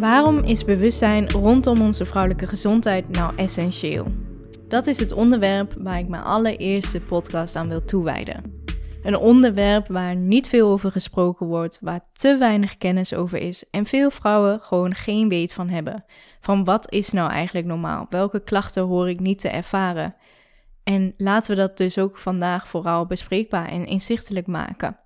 Waarom is bewustzijn rondom onze vrouwelijke gezondheid nou essentieel? Dat is het onderwerp waar ik mijn allereerste podcast aan wil toewijden. Een onderwerp waar niet veel over gesproken wordt, waar te weinig kennis over is en veel vrouwen gewoon geen weet van hebben. Van wat is nou eigenlijk normaal? Welke klachten hoor ik niet te ervaren? En laten we dat dus ook vandaag vooral bespreekbaar en inzichtelijk maken.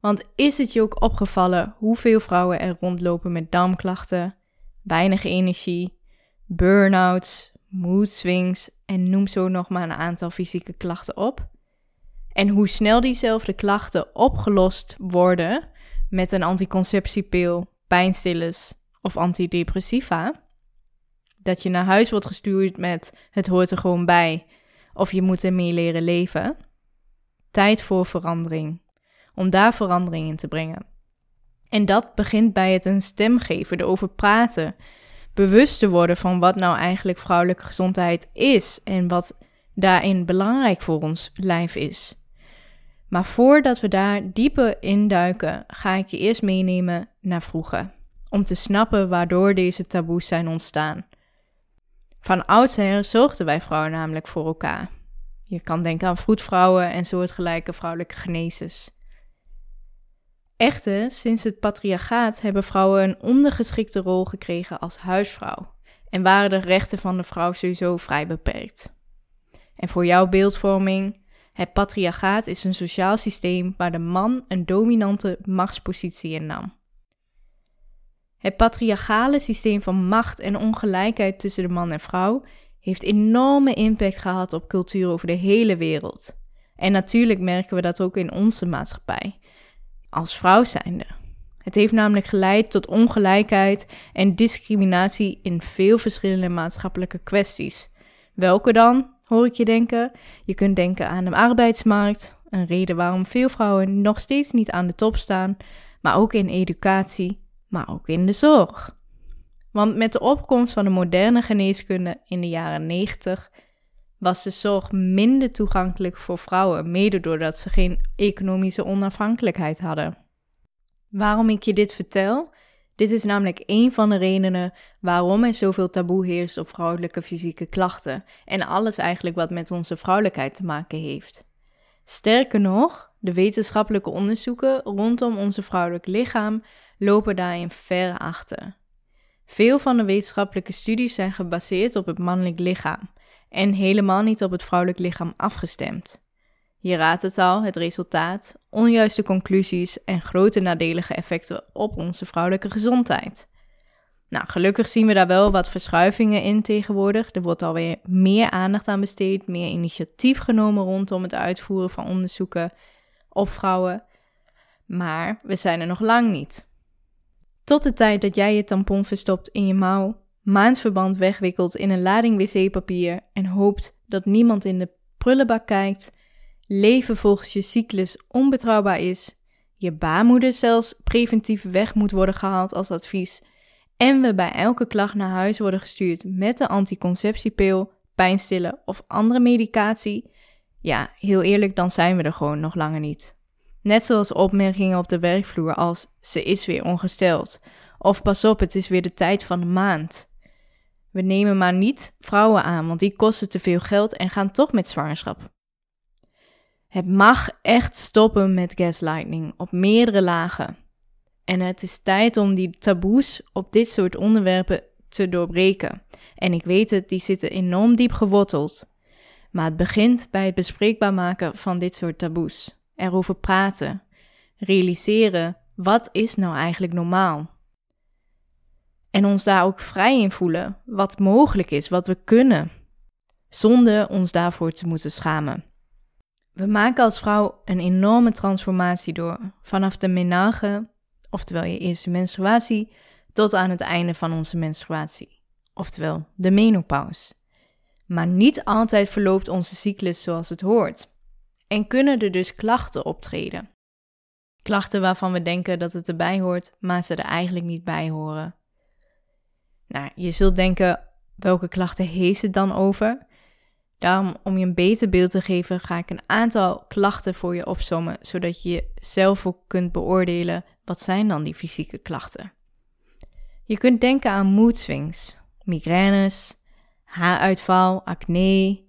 Want is het je ook opgevallen hoeveel vrouwen er rondlopen met darmklachten, weinig energie, burn-outs, mood swings en noem zo nog maar een aantal fysieke klachten op? En hoe snel diezelfde klachten opgelost worden met een anticonceptiepil, pijnstillers of antidepressiva? Dat je naar huis wordt gestuurd met het hoort er gewoon bij of je moet ermee leren leven. Tijd voor verandering om daar verandering in te brengen. En dat begint bij het een stem geven, erover praten, bewust te worden van wat nou eigenlijk vrouwelijke gezondheid is en wat daarin belangrijk voor ons lijf is. Maar voordat we daar dieper induiken, ga ik je eerst meenemen naar vroeger, om te snappen waardoor deze taboes zijn ontstaan. Van oudsher zorgden wij vrouwen namelijk voor elkaar. Je kan denken aan vroedvrouwen en soortgelijke vrouwelijke genezes. Echter, sinds het patriarchaat hebben vrouwen een ondergeschikte rol gekregen als huisvrouw en waren de rechten van de vrouw sowieso vrij beperkt. En voor jouw beeldvorming, het patriarchaat is een sociaal systeem waar de man een dominante machtspositie innam. Het patriarchale systeem van macht en ongelijkheid tussen de man en vrouw heeft enorme impact gehad op cultuur over de hele wereld. En natuurlijk merken we dat ook in onze maatschappij als vrouw zijnde. Het heeft namelijk geleid tot ongelijkheid en discriminatie in veel verschillende maatschappelijke kwesties. Welke dan, hoor ik je denken? Je kunt denken aan de arbeidsmarkt, een reden waarom veel vrouwen nog steeds niet aan de top staan, maar ook in educatie, maar ook in de zorg. Want met de opkomst van de moderne geneeskunde in de jaren 90 was de zorg minder toegankelijk voor vrouwen, mede doordat ze geen economische onafhankelijkheid hadden. Waarom ik je dit vertel? Dit is namelijk een van de redenen waarom er zoveel taboe heerst op vrouwelijke fysieke klachten en alles eigenlijk wat met onze vrouwelijkheid te maken heeft. Sterker nog, de wetenschappelijke onderzoeken rondom onze vrouwelijk lichaam lopen daarin ver achter. Veel van de wetenschappelijke studies zijn gebaseerd op het mannelijk lichaam en helemaal niet op het vrouwelijk lichaam afgestemd. Je raadt het al, het resultaat: onjuiste conclusies en grote nadelige effecten op onze vrouwelijke gezondheid. Nou, gelukkig zien we daar wel wat verschuivingen in tegenwoordig. Er wordt alweer meer aandacht aan besteed, meer initiatief genomen rondom het uitvoeren van onderzoeken op vrouwen. Maar we zijn er nog lang niet. Tot de tijd dat jij je tampon verstopt in je mouw maandverband wegwikkelt in een lading wc-papier en hoopt dat niemand in de prullenbak kijkt, leven volgens je cyclus onbetrouwbaar is, je baarmoeder zelfs preventief weg moet worden gehaald als advies en we bij elke klacht naar huis worden gestuurd met de anticonceptiepil, pijnstiller of andere medicatie, ja, heel eerlijk, dan zijn we er gewoon nog langer niet. Net zoals opmerkingen op de werkvloer als ze is weer ongesteld of pas op, het is weer de tijd van de maand. We nemen maar niet vrouwen aan, want die kosten te veel geld en gaan toch met zwangerschap. Het mag echt stoppen met gaslighting op meerdere lagen. En het is tijd om die taboes op dit soort onderwerpen te doorbreken. En ik weet het, die zitten enorm diep geworteld. Maar het begint bij het bespreekbaar maken van dit soort taboes. Erover praten. Realiseren, wat is nou eigenlijk normaal? En ons daar ook vrij in voelen, wat mogelijk is, wat we kunnen, zonder ons daarvoor te moeten schamen. We maken als vrouw een enorme transformatie door, vanaf de menage, oftewel je eerste menstruatie, tot aan het einde van onze menstruatie, oftewel de menopauze. Maar niet altijd verloopt onze cyclus zoals het hoort. En kunnen er dus klachten optreden. Klachten waarvan we denken dat het erbij hoort, maar ze er eigenlijk niet bij horen. Je zult denken, welke klachten heeft het dan over? Daarom, om je een beter beeld te geven, ga ik een aantal klachten voor je opzommen, zodat je zelf ook kunt beoordelen wat zijn dan die fysieke klachten. Je kunt denken aan mood swings, migraines, haaruitval, acne,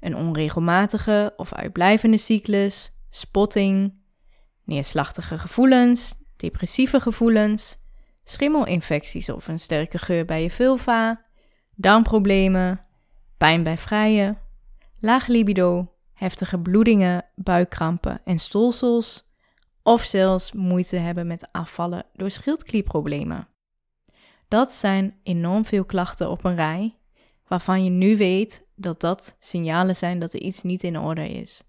een onregelmatige of uitblijvende cyclus, spotting, neerslachtige gevoelens, depressieve gevoelens, schimmelinfecties of een sterke geur bij je vulva, darmproblemen, pijn bij vrije, laag libido, heftige bloedingen, buikkrampen en stolsels, of zelfs moeite hebben met afvallen door schildklierproblemen. Dat zijn enorm veel klachten op een rij, waarvan je nu weet dat dat signalen zijn dat er iets niet in orde is.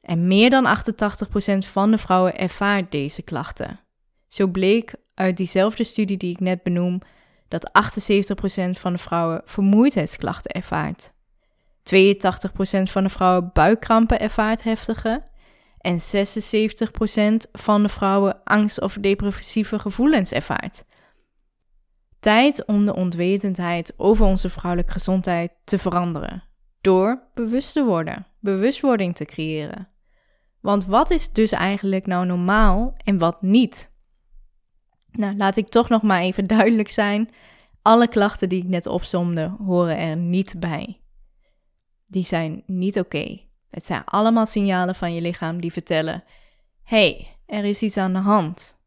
En meer dan 88% van de vrouwen ervaart deze klachten. Zo bleek uit diezelfde studie die ik net benoem dat 78% van de vrouwen vermoeidheidsklachten ervaart. 82% van de vrouwen buikkrampen ervaart heftige en 76% van de vrouwen angst of depressieve gevoelens ervaart. Tijd om de onwetendheid over onze vrouwelijke gezondheid te veranderen. Door bewust te worden, bewustwording te creëren. Want wat is dus eigenlijk nou normaal en wat niet? Nou, laat ik toch nog maar even duidelijk zijn. Alle klachten die ik net opzomde horen er niet bij. Die zijn niet oké. Het zijn allemaal signalen van je lichaam die vertellen: hey, er is iets aan de hand.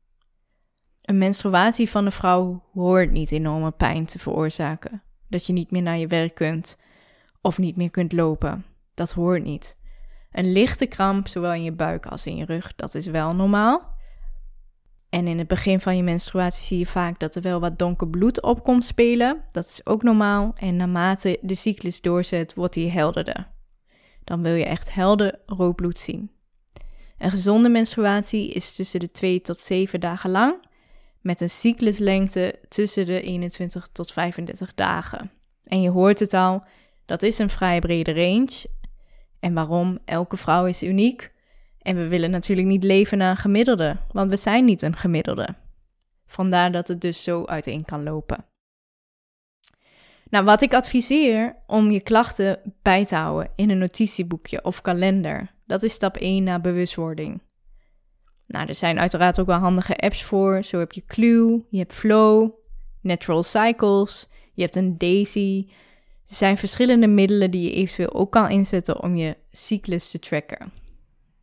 Een menstruatie van de vrouw hoort niet enorme pijn te veroorzaken. Dat je niet meer naar je werk kunt of niet meer kunt lopen. Dat hoort niet. Een lichte kramp, zowel in je buik als in je rug, dat is wel normaal. En in het begin van je menstruatie zie je vaak dat er wel wat donker bloed op komt spelen. Dat is ook normaal. En naarmate de cyclus doorzet, wordt die helderder. Dan wil je echt helder rood bloed zien. Een gezonde menstruatie is tussen de 2 tot 7 dagen lang, met een cycluslengte tussen de 21 tot 35 dagen. En je hoort het al, dat is een vrij brede range. En waarom? Elke vrouw is uniek. En we willen natuurlijk niet leven naar een gemiddelde, want we zijn niet een gemiddelde. Vandaar dat het dus zo uiteen kan lopen. Nou, wat ik adviseer om je klachten bij te houden in een notitieboekje of kalender, dat is stap 1 naar bewustwording. Nou, er zijn uiteraard ook wel handige apps voor. Zo heb je Clue, je hebt Flow, Natural Cycles, je hebt een Daisy. Er zijn verschillende middelen die je eventueel ook kan inzetten om je cyclus te tracken.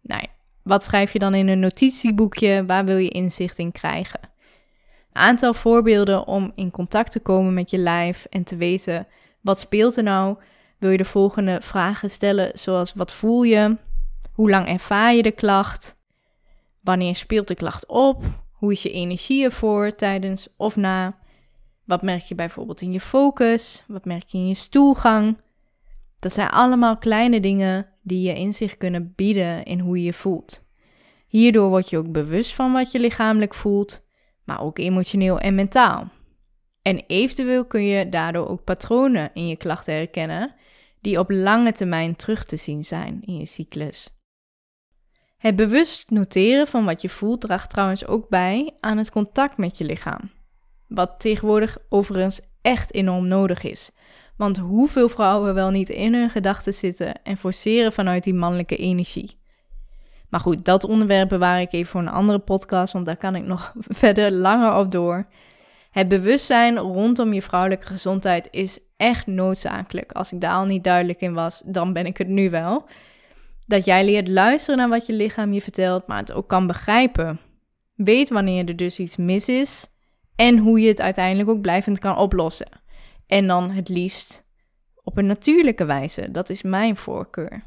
Nou, wat schrijf je dan in een notitieboekje? Waar wil je inzicht in krijgen? Een aantal voorbeelden om in contact te komen met je lijf en te weten wat speelt er nou. Wil je de volgende vragen stellen, zoals wat voel je? Hoe lang ervaar je de klacht? Wanneer speelt de klacht op? Hoe is je energie ervoor tijdens of na? Wat merk je bijvoorbeeld in je focus? Wat merk je in je stoelgang? Dat zijn allemaal kleine dingen die je inzicht kunnen bieden in hoe je je voelt. Hierdoor word je ook bewust van wat je lichamelijk voelt, maar ook emotioneel en mentaal. En eventueel kun je daardoor ook patronen in je klachten herkennen die op lange termijn terug te zien zijn in je cyclus. Het bewust noteren van wat je voelt draagt trouwens ook bij aan het contact met je lichaam. Wat tegenwoordig overigens echt enorm nodig is. Want hoeveel vrouwen wel niet in hun gedachten zitten en forceren vanuit die mannelijke energie. Maar goed, dat onderwerp bewaar ik even voor een andere podcast, want daar kan ik nog verder langer op door. Het bewustzijn rondom je vrouwelijke gezondheid is echt noodzakelijk. Als ik daar al niet duidelijk in was, dan ben ik het nu wel. Dat jij leert luisteren naar wat je lichaam je vertelt, maar het ook kan begrijpen. Weet wanneer er dus iets mis is en hoe je het uiteindelijk ook blijvend kan oplossen. En dan het liefst op een natuurlijke wijze. Dat is mijn voorkeur.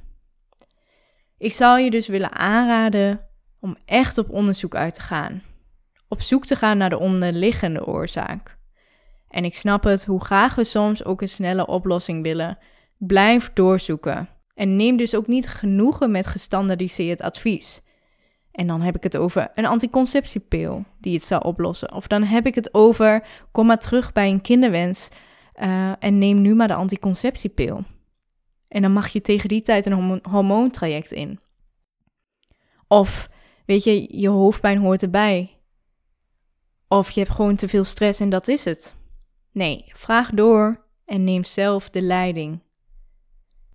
Ik zou je dus willen aanraden om echt op onderzoek uit te gaan. Op zoek te gaan naar de onderliggende oorzaak. En ik snap het, hoe graag we soms ook een snelle oplossing willen. Blijf doorzoeken. En neem dus ook niet genoegen met gestandardiseerd advies. En dan heb ik het over een anticonceptiepil die het zou oplossen. Of dan heb ik het over kom maar terug bij een kinderwens uh, en neem nu maar de anticonceptiepil. En dan mag je tegen die tijd een hormoontraject in. Of weet je, je hoofdpijn hoort erbij. Of je hebt gewoon te veel stress en dat is het. Nee, vraag door en neem zelf de leiding.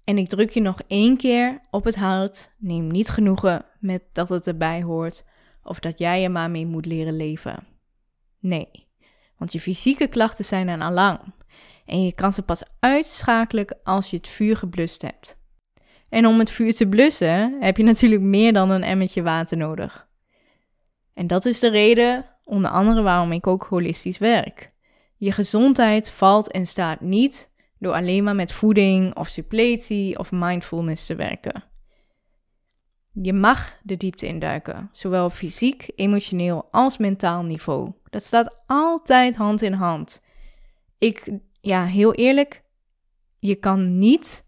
En ik druk je nog één keer op het hart. Neem niet genoegen met dat het erbij hoort of dat jij er maar mee moet leren leven. Nee. Want je fysieke klachten zijn een alarm. En je kan ze pas uitschakelen als je het vuur geblust hebt. En om het vuur te blussen heb je natuurlijk meer dan een emmertje water nodig. En dat is de reden, onder andere, waarom ik ook holistisch werk. Je gezondheid valt en staat niet door alleen maar met voeding of suppletie of mindfulness te werken. Je mag de diepte induiken, zowel op fysiek, emotioneel als mentaal niveau. Dat staat altijd hand in hand. Ik, ja, heel eerlijk, je kan niet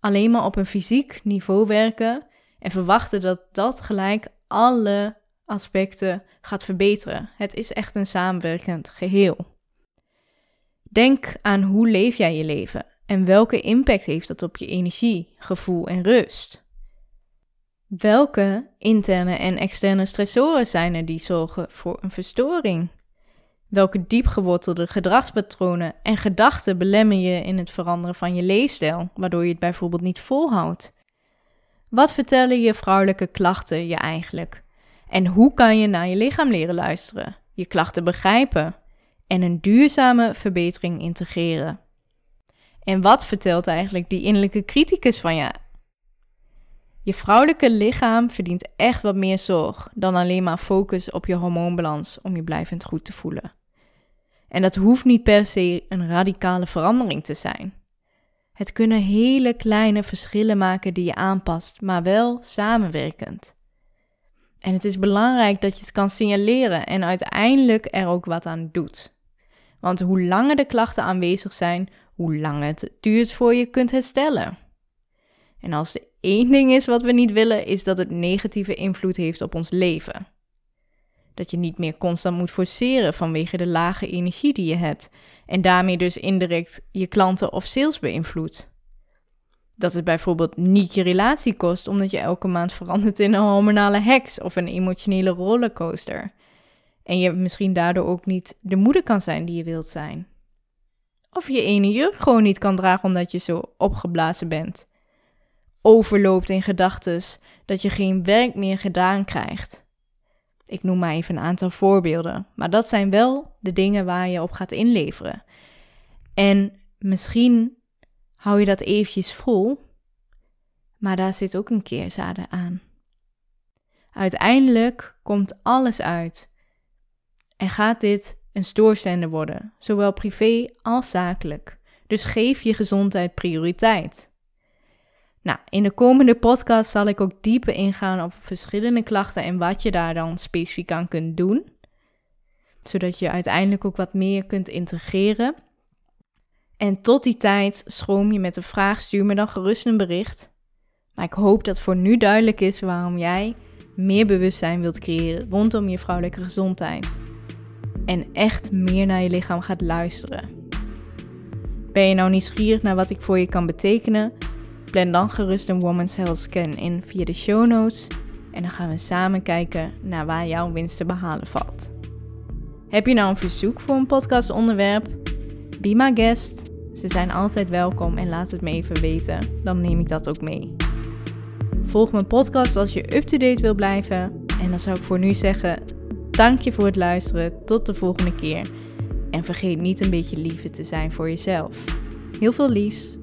alleen maar op een fysiek niveau werken en verwachten dat dat gelijk alle aspecten gaat verbeteren. Het is echt een samenwerkend geheel. Denk aan hoe leef jij je leven en welke impact heeft dat op je energie, gevoel en rust. Welke interne en externe stressoren zijn er die zorgen voor een verstoring? Welke diepgewortelde gedragspatronen en gedachten belemmen je in het veranderen van je leefstijl, waardoor je het bijvoorbeeld niet volhoudt? Wat vertellen je vrouwelijke klachten je eigenlijk? En hoe kan je naar je lichaam leren luisteren, je klachten begrijpen en een duurzame verbetering integreren? En wat vertelt eigenlijk die innerlijke criticus van je? Je vrouwelijke lichaam verdient echt wat meer zorg dan alleen maar focus op je hormoonbalans om je blijvend goed te voelen. En dat hoeft niet per se een radicale verandering te zijn. Het kunnen hele kleine verschillen maken die je aanpast, maar wel samenwerkend. En het is belangrijk dat je het kan signaleren en uiteindelijk er ook wat aan doet. Want hoe langer de klachten aanwezig zijn, hoe langer het duurt voor je kunt herstellen. En als er één ding is wat we niet willen, is dat het negatieve invloed heeft op ons leven. Dat je niet meer constant moet forceren vanwege de lage energie die je hebt en daarmee dus indirect je klanten of sales beïnvloedt. Dat het bijvoorbeeld niet je relatie kost omdat je elke maand verandert in een hormonale heks of een emotionele rollercoaster. En je misschien daardoor ook niet de moeder kan zijn die je wilt zijn. Of je ene jurk gewoon niet kan dragen omdat je zo opgeblazen bent. Overloopt in gedachten dat je geen werk meer gedaan krijgt. Ik noem maar even een aantal voorbeelden, maar dat zijn wel de dingen waar je op gaat inleveren. En misschien hou je dat eventjes vol, maar daar zit ook een keerzade aan. Uiteindelijk komt alles uit en gaat dit een stoorzender worden, zowel privé als zakelijk. Dus geef je gezondheid prioriteit. Nou, in de komende podcast zal ik ook dieper ingaan op verschillende klachten en wat je daar dan specifiek aan kunt doen. Zodat je uiteindelijk ook wat meer kunt integreren. En tot die tijd schroom je met een vraag, stuur me dan gerust een bericht. Maar ik hoop dat voor nu duidelijk is waarom jij meer bewustzijn wilt creëren rondom je vrouwelijke gezondheid. En echt meer naar je lichaam gaat luisteren. Ben je nou nieuwsgierig naar wat ik voor je kan betekenen? Plan dan gerust een Woman's Health Scan in via de show notes en dan gaan we samen kijken naar waar jouw winst te behalen valt. Heb je nou een verzoek voor een podcastonderwerp? Be my guest. Ze zijn altijd welkom en laat het me even weten, dan neem ik dat ook mee. Volg mijn podcast als je up-to-date wil blijven. En dan zou ik voor nu zeggen: dank je voor het luisteren. Tot de volgende keer. En vergeet niet een beetje liefde te zijn voor jezelf. Heel veel liefs.